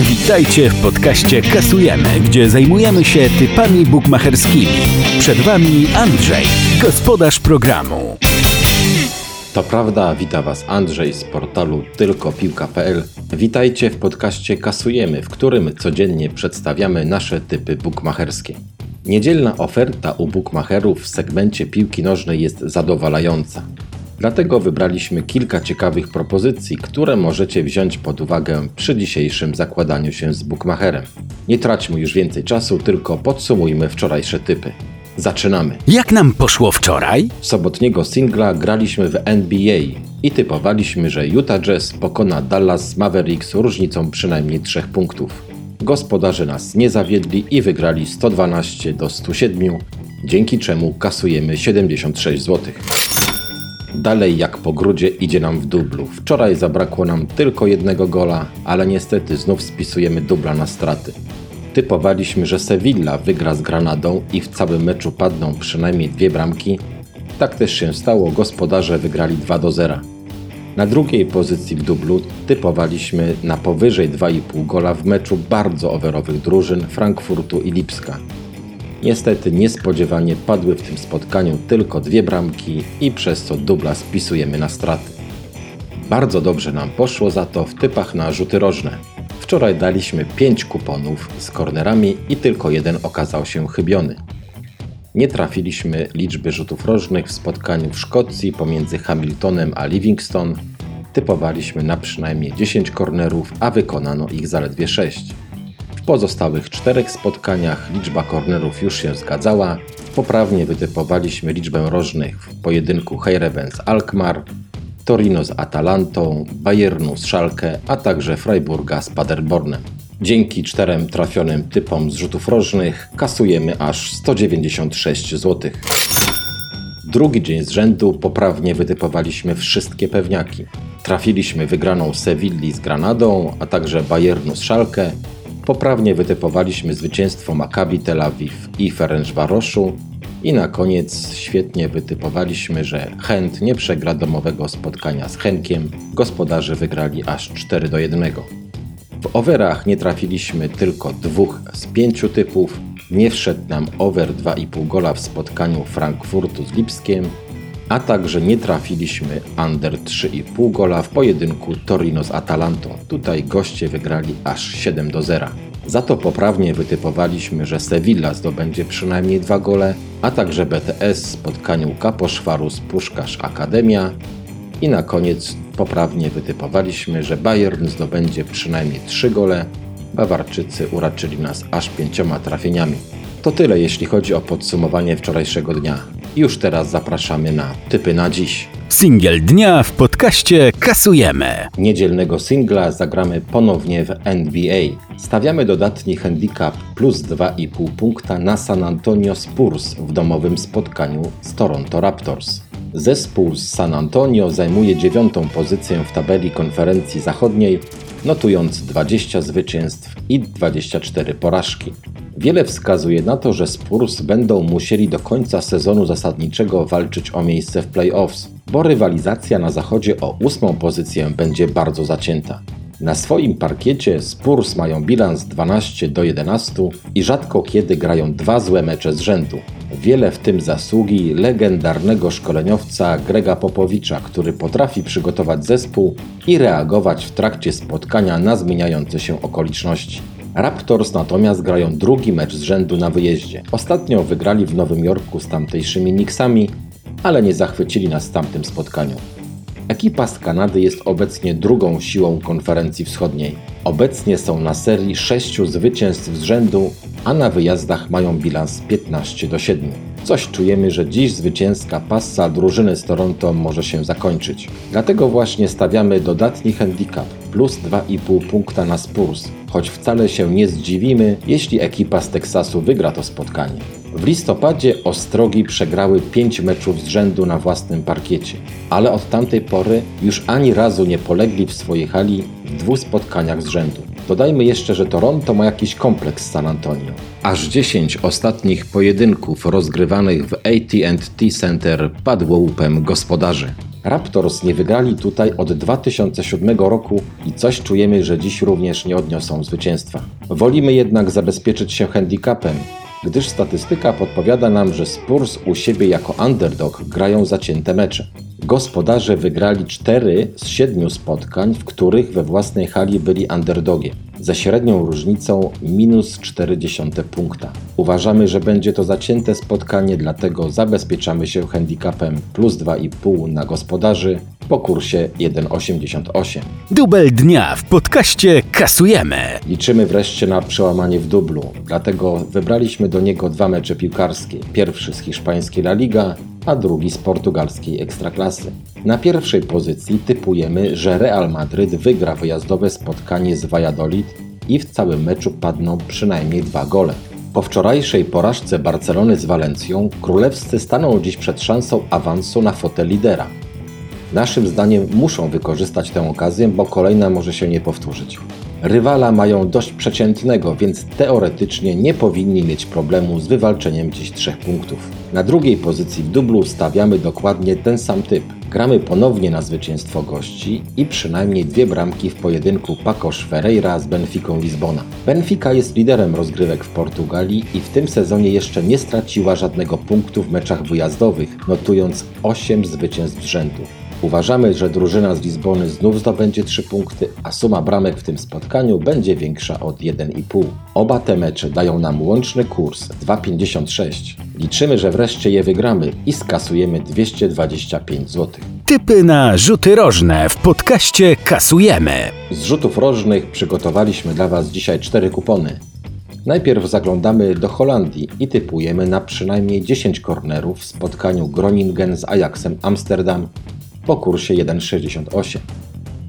Witajcie w podcaście Kasujemy, gdzie zajmujemy się typami bukmacherskimi. Przed Wami Andrzej, gospodarz programu. To prawda, wita Was Andrzej z portalu tylkopiłka.pl. Witajcie w podcaście Kasujemy, w którym codziennie przedstawiamy nasze typy bukmacherskie. Niedzielna oferta u bukmacherów w segmencie piłki nożnej jest zadowalająca. Dlatego wybraliśmy kilka ciekawych propozycji, które możecie wziąć pod uwagę przy dzisiejszym zakładaniu się z bookmacherem. Nie traćmy już więcej czasu, tylko podsumujmy wczorajsze typy. Zaczynamy. Jak nam poszło wczoraj? Sobotniego singla graliśmy w NBA i typowaliśmy, że Utah Jazz pokona Dallas Mavericks różnicą przynajmniej 3 punktów. Gospodarze nas nie zawiedli i wygrali 112 do 107, dzięki czemu kasujemy 76 zł. Dalej jak po grudzie idzie nam w dublu. Wczoraj zabrakło nam tylko jednego gola, ale niestety znów spisujemy dubla na straty. Typowaliśmy, że Sevilla wygra z Granadą i w całym meczu padną przynajmniej dwie bramki. Tak też się stało, gospodarze wygrali 2 do 0. Na drugiej pozycji w dublu typowaliśmy na powyżej 2,5 gola w meczu bardzo overowych drużyn Frankfurtu i Lipska. Niestety niespodziewanie padły w tym spotkaniu tylko dwie bramki i przez co dubla spisujemy na straty. Bardzo dobrze nam poszło za to w typach na rzuty rożne. Wczoraj daliśmy 5 kuponów z kornerami i tylko jeden okazał się chybiony. Nie trafiliśmy liczby rzutów rożnych w spotkaniu w Szkocji pomiędzy Hamiltonem a Livingston. Typowaliśmy na przynajmniej 10 kornerów, a wykonano ich zaledwie 6 pozostałych czterech spotkaniach liczba kornerów już się zgadzała. Poprawnie wytypowaliśmy liczbę rożnych w pojedynku Heireben z Alkmaar, Torino z Atalantą, Bayernu z Schalke, a także Freiburga z Paderbornem. Dzięki czterem trafionym typom zrzutów rożnych kasujemy aż 196 zł. Drugi dzień z rzędu poprawnie wytypowaliśmy wszystkie pewniaki. Trafiliśmy wygraną Sewilli z Granadą, a także Bayernu z Schalke, Poprawnie wytypowaliśmy zwycięstwo Maccabi Tel Awiw i Ferencvaroszu i na koniec świetnie wytypowaliśmy, że Chęt nie przegra domowego spotkania z Henkiem. Gospodarze wygrali aż 4 do 1. W overach nie trafiliśmy tylko dwóch z pięciu typów. Nie wszedł nam over 2,5 gola w spotkaniu Frankfurtu z Lipskiem, a także nie trafiliśmy under 3,5 gola w pojedynku Torino z Atalantą. Tutaj goście wygrali aż 7 do 0. Za to poprawnie wytypowaliśmy, że Sevilla zdobędzie przynajmniej dwa gole, a także BTS w spotkaniu Kaposzwarus Puszkarz Akademia i na koniec poprawnie wytypowaliśmy, że Bayern zdobędzie przynajmniej trzy gole. Bawarczycy uraczyli nas aż pięcioma trafieniami. To tyle jeśli chodzi o podsumowanie wczorajszego dnia. Już teraz zapraszamy na typy na dziś. Singiel dnia w podcaście kasujemy. Niedzielnego singla zagramy ponownie w NBA. Stawiamy dodatni handicap plus 2,5 punkta na San Antonio Spurs w domowym spotkaniu z Toronto Raptors. Zespół z San Antonio zajmuje dziewiątą pozycję w tabeli konferencji zachodniej, notując 20 zwycięstw i 24 porażki. Wiele wskazuje na to, że Spurs będą musieli do końca sezonu zasadniczego walczyć o miejsce w playoffs, bo rywalizacja na zachodzie o ósmą pozycję będzie bardzo zacięta. Na swoim parkiecie Spurs mają bilans 12 do 11 i rzadko kiedy grają dwa złe mecze z rzędu. Wiele w tym zasługi legendarnego szkoleniowca Grega Popowicza, który potrafi przygotować zespół i reagować w trakcie spotkania na zmieniające się okoliczności. Raptors natomiast grają drugi mecz z rzędu na wyjeździe. Ostatnio wygrali w Nowym Jorku z tamtejszymi Knicksami, ale nie zachwycili nas w tamtym spotkaniu. Ekipa z Kanady jest obecnie drugą siłą konferencji wschodniej. Obecnie są na serii sześciu zwycięstw z rzędu, a na wyjazdach mają bilans 15 do 7. Coś czujemy, że dziś zwycięska passa drużyny z Toronto może się zakończyć. Dlatego właśnie stawiamy dodatni handicap plus 2,5 punkta na Spurs, choć wcale się nie zdziwimy, jeśli ekipa z Teksasu wygra to spotkanie. W listopadzie Ostrogi przegrały 5 meczów z rzędu na własnym parkiecie, ale od tamtej pory już ani razu nie polegli w swojej hali w dwóch spotkaniach z rzędu. Dodajmy jeszcze, że Toronto ma jakiś kompleks San Antonio. Aż 10 ostatnich pojedynków rozgrywanych w AT&T Center padło łupem gospodarzy. Raptors nie wygrali tutaj od 2007 roku i coś czujemy, że dziś również nie odniosą zwycięstwa. Wolimy jednak zabezpieczyć się handicapem, gdyż statystyka podpowiada nam, że Spurs u siebie jako underdog grają zacięte mecze. Gospodarze wygrali 4 z 7 spotkań, w których we własnej hali byli underdogiem, ze średnią różnicą minus 0,4 punkta. Uważamy, że będzie to zacięte spotkanie, dlatego zabezpieczamy się handicapem plus 2,5 na gospodarzy po kursie 1,88. Dubel dnia w podcaście kasujemy. Liczymy wreszcie na przełamanie w dublu, dlatego wybraliśmy do niego dwa mecze piłkarskie. Pierwszy z hiszpańskiej La Liga, a drugi z portugalskiej Ekstraklasy. Na pierwszej pozycji typujemy, że Real Madryt wygra wyjazdowe spotkanie z Valladolid i w całym meczu padną przynajmniej dwa gole. Po wczorajszej porażce Barcelony z Walencją, królewscy staną dziś przed szansą awansu na fotel lidera. Naszym zdaniem muszą wykorzystać tę okazję, bo kolejna może się nie powtórzyć. Rywala mają dość przeciętnego, więc teoretycznie nie powinni mieć problemu z wywalczeniem dziś trzech punktów. Na drugiej pozycji w dublu stawiamy dokładnie ten sam typ. Gramy ponownie na zwycięstwo gości i przynajmniej dwie bramki w pojedynku Pacosz Ferreira z Benficą Lizbona. Benfica jest liderem rozgrywek w Portugalii i w tym sezonie jeszcze nie straciła żadnego punktu w meczach wyjazdowych, notując 8 zwycięstw rzędu. Uważamy, że drużyna z Lizbony znów zdobędzie 3 punkty, a suma bramek w tym spotkaniu będzie większa od 1,5. Oba te mecze dają nam łączny kurs 2,56. Liczymy, że wreszcie je wygramy i skasujemy 225 zł. Typy na rzuty rożne w podcaście kasujemy. Z rzutów rożnych przygotowaliśmy dla Was dzisiaj 4 kupony. Najpierw zaglądamy do Holandii i typujemy na przynajmniej 10 kornerów w spotkaniu Groningen z Ajaxem Amsterdam po kursie 1,68.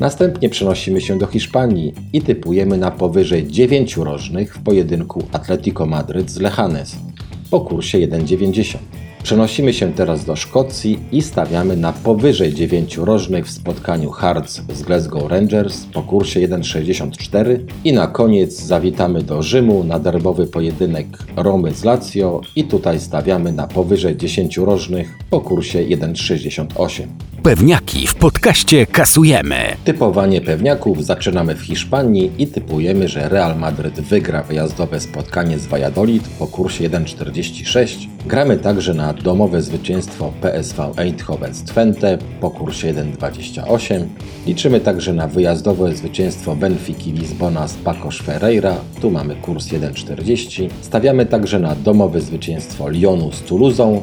Następnie przenosimy się do Hiszpanii i typujemy na powyżej 9 rożnych w pojedynku Atletico Madryt z Lechanes po kursie 1,90. Przenosimy się teraz do Szkocji i stawiamy na powyżej 9 rożnych w spotkaniu Hearts z Glasgow Rangers po kursie 1,64 i na koniec zawitamy do Rzymu na derbowy pojedynek Romy z Lazio i tutaj stawiamy na powyżej 10 rożnych po kursie 1,68. Pewniaki w podcaście kasujemy. Typowanie pewniaków zaczynamy w Hiszpanii i typujemy, że Real Madryt wygra wyjazdowe spotkanie z Valladolid po kursie 1,46. Gramy także na domowe zwycięstwo PSV Eindhoven z Twente po kursie 1,28. Liczymy także na wyjazdowe zwycięstwo Benfiki Lizbona z Pacosz Ferreira, tu mamy kurs 1,40. Stawiamy także na domowe zwycięstwo Lyonu z Toulousą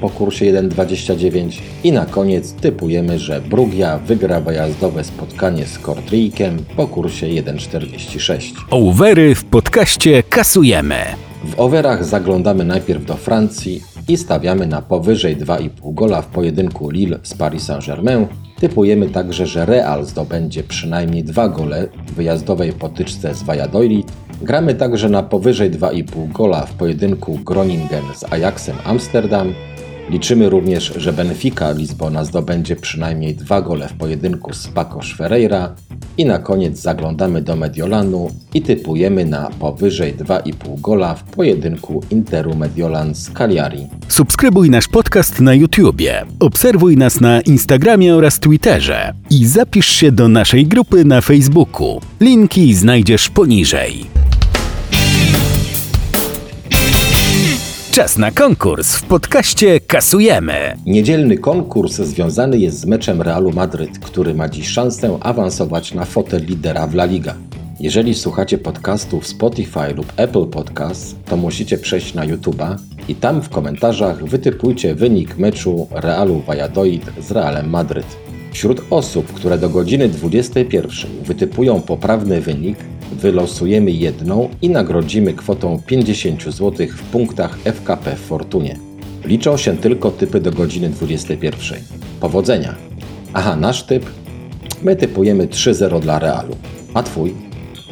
po kursie 1,29 i na koniec typujemy, że Brugia wygra wyjazdowe spotkanie z Kortrijk po kursie 1,46. Overy w podcaście kasujemy. W overach zaglądamy najpierw do Francji i stawiamy na powyżej 2,5 gola w pojedynku Lille z Paris Saint-Germain. Typujemy także, że Real zdobędzie przynajmniej 2 gole w wyjazdowej potyczce z Valladolid. Gramy także na powyżej 2,5 gola w pojedynku Groningen z Ajaxem Amsterdam. Liczymy również, że Benfica Lizbona zdobędzie przynajmniej dwa gole w pojedynku z Pacosz Ferreira i na koniec zaglądamy do Mediolanu i typujemy na powyżej 2,5 gola w pojedynku Interu Mediolan z Cagliari. Subskrybuj nasz podcast na YouTubie, obserwuj nas na Instagramie oraz Twitterze i zapisz się do naszej grupy na Facebooku. Linki znajdziesz poniżej. Czas na konkurs w podcaście Kasujemy. Niedzielny konkurs związany jest z meczem Realu Madryt, który ma dziś szansę awansować na fotel lidera w La Liga. Jeżeli słuchacie podcastu w Spotify lub Apple Podcast, to musicie przejść na YouTube'a i tam w komentarzach wytypujcie wynik meczu Realu Valladolid z Realem Madryt. Wśród osób, które do godziny 21 wytypują poprawny wynik, wylosujemy jedną i nagrodzimy kwotą 50 zł w punktach FKP w Fortunie. Liczą się tylko typy do godziny 21. Powodzenia! Aha, nasz typ? My typujemy 3-0 dla Realu. A twój?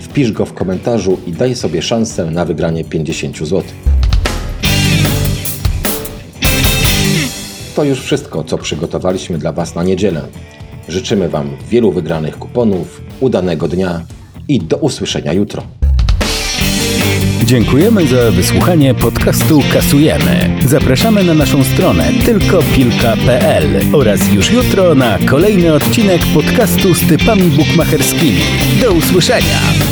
Wpisz go w komentarzu i daj sobie szansę na wygranie 50 zł. To już wszystko, co przygotowaliśmy dla Was na niedzielę. Życzymy Wam wielu wygranych kuponów, udanego dnia i do usłyszenia jutro. Dziękujemy za wysłuchanie podcastu Kasujemy. Zapraszamy na naszą stronę tylkopilka.pl oraz już jutro na kolejny odcinek podcastu z typami bukmacherskimi. Do usłyszenia!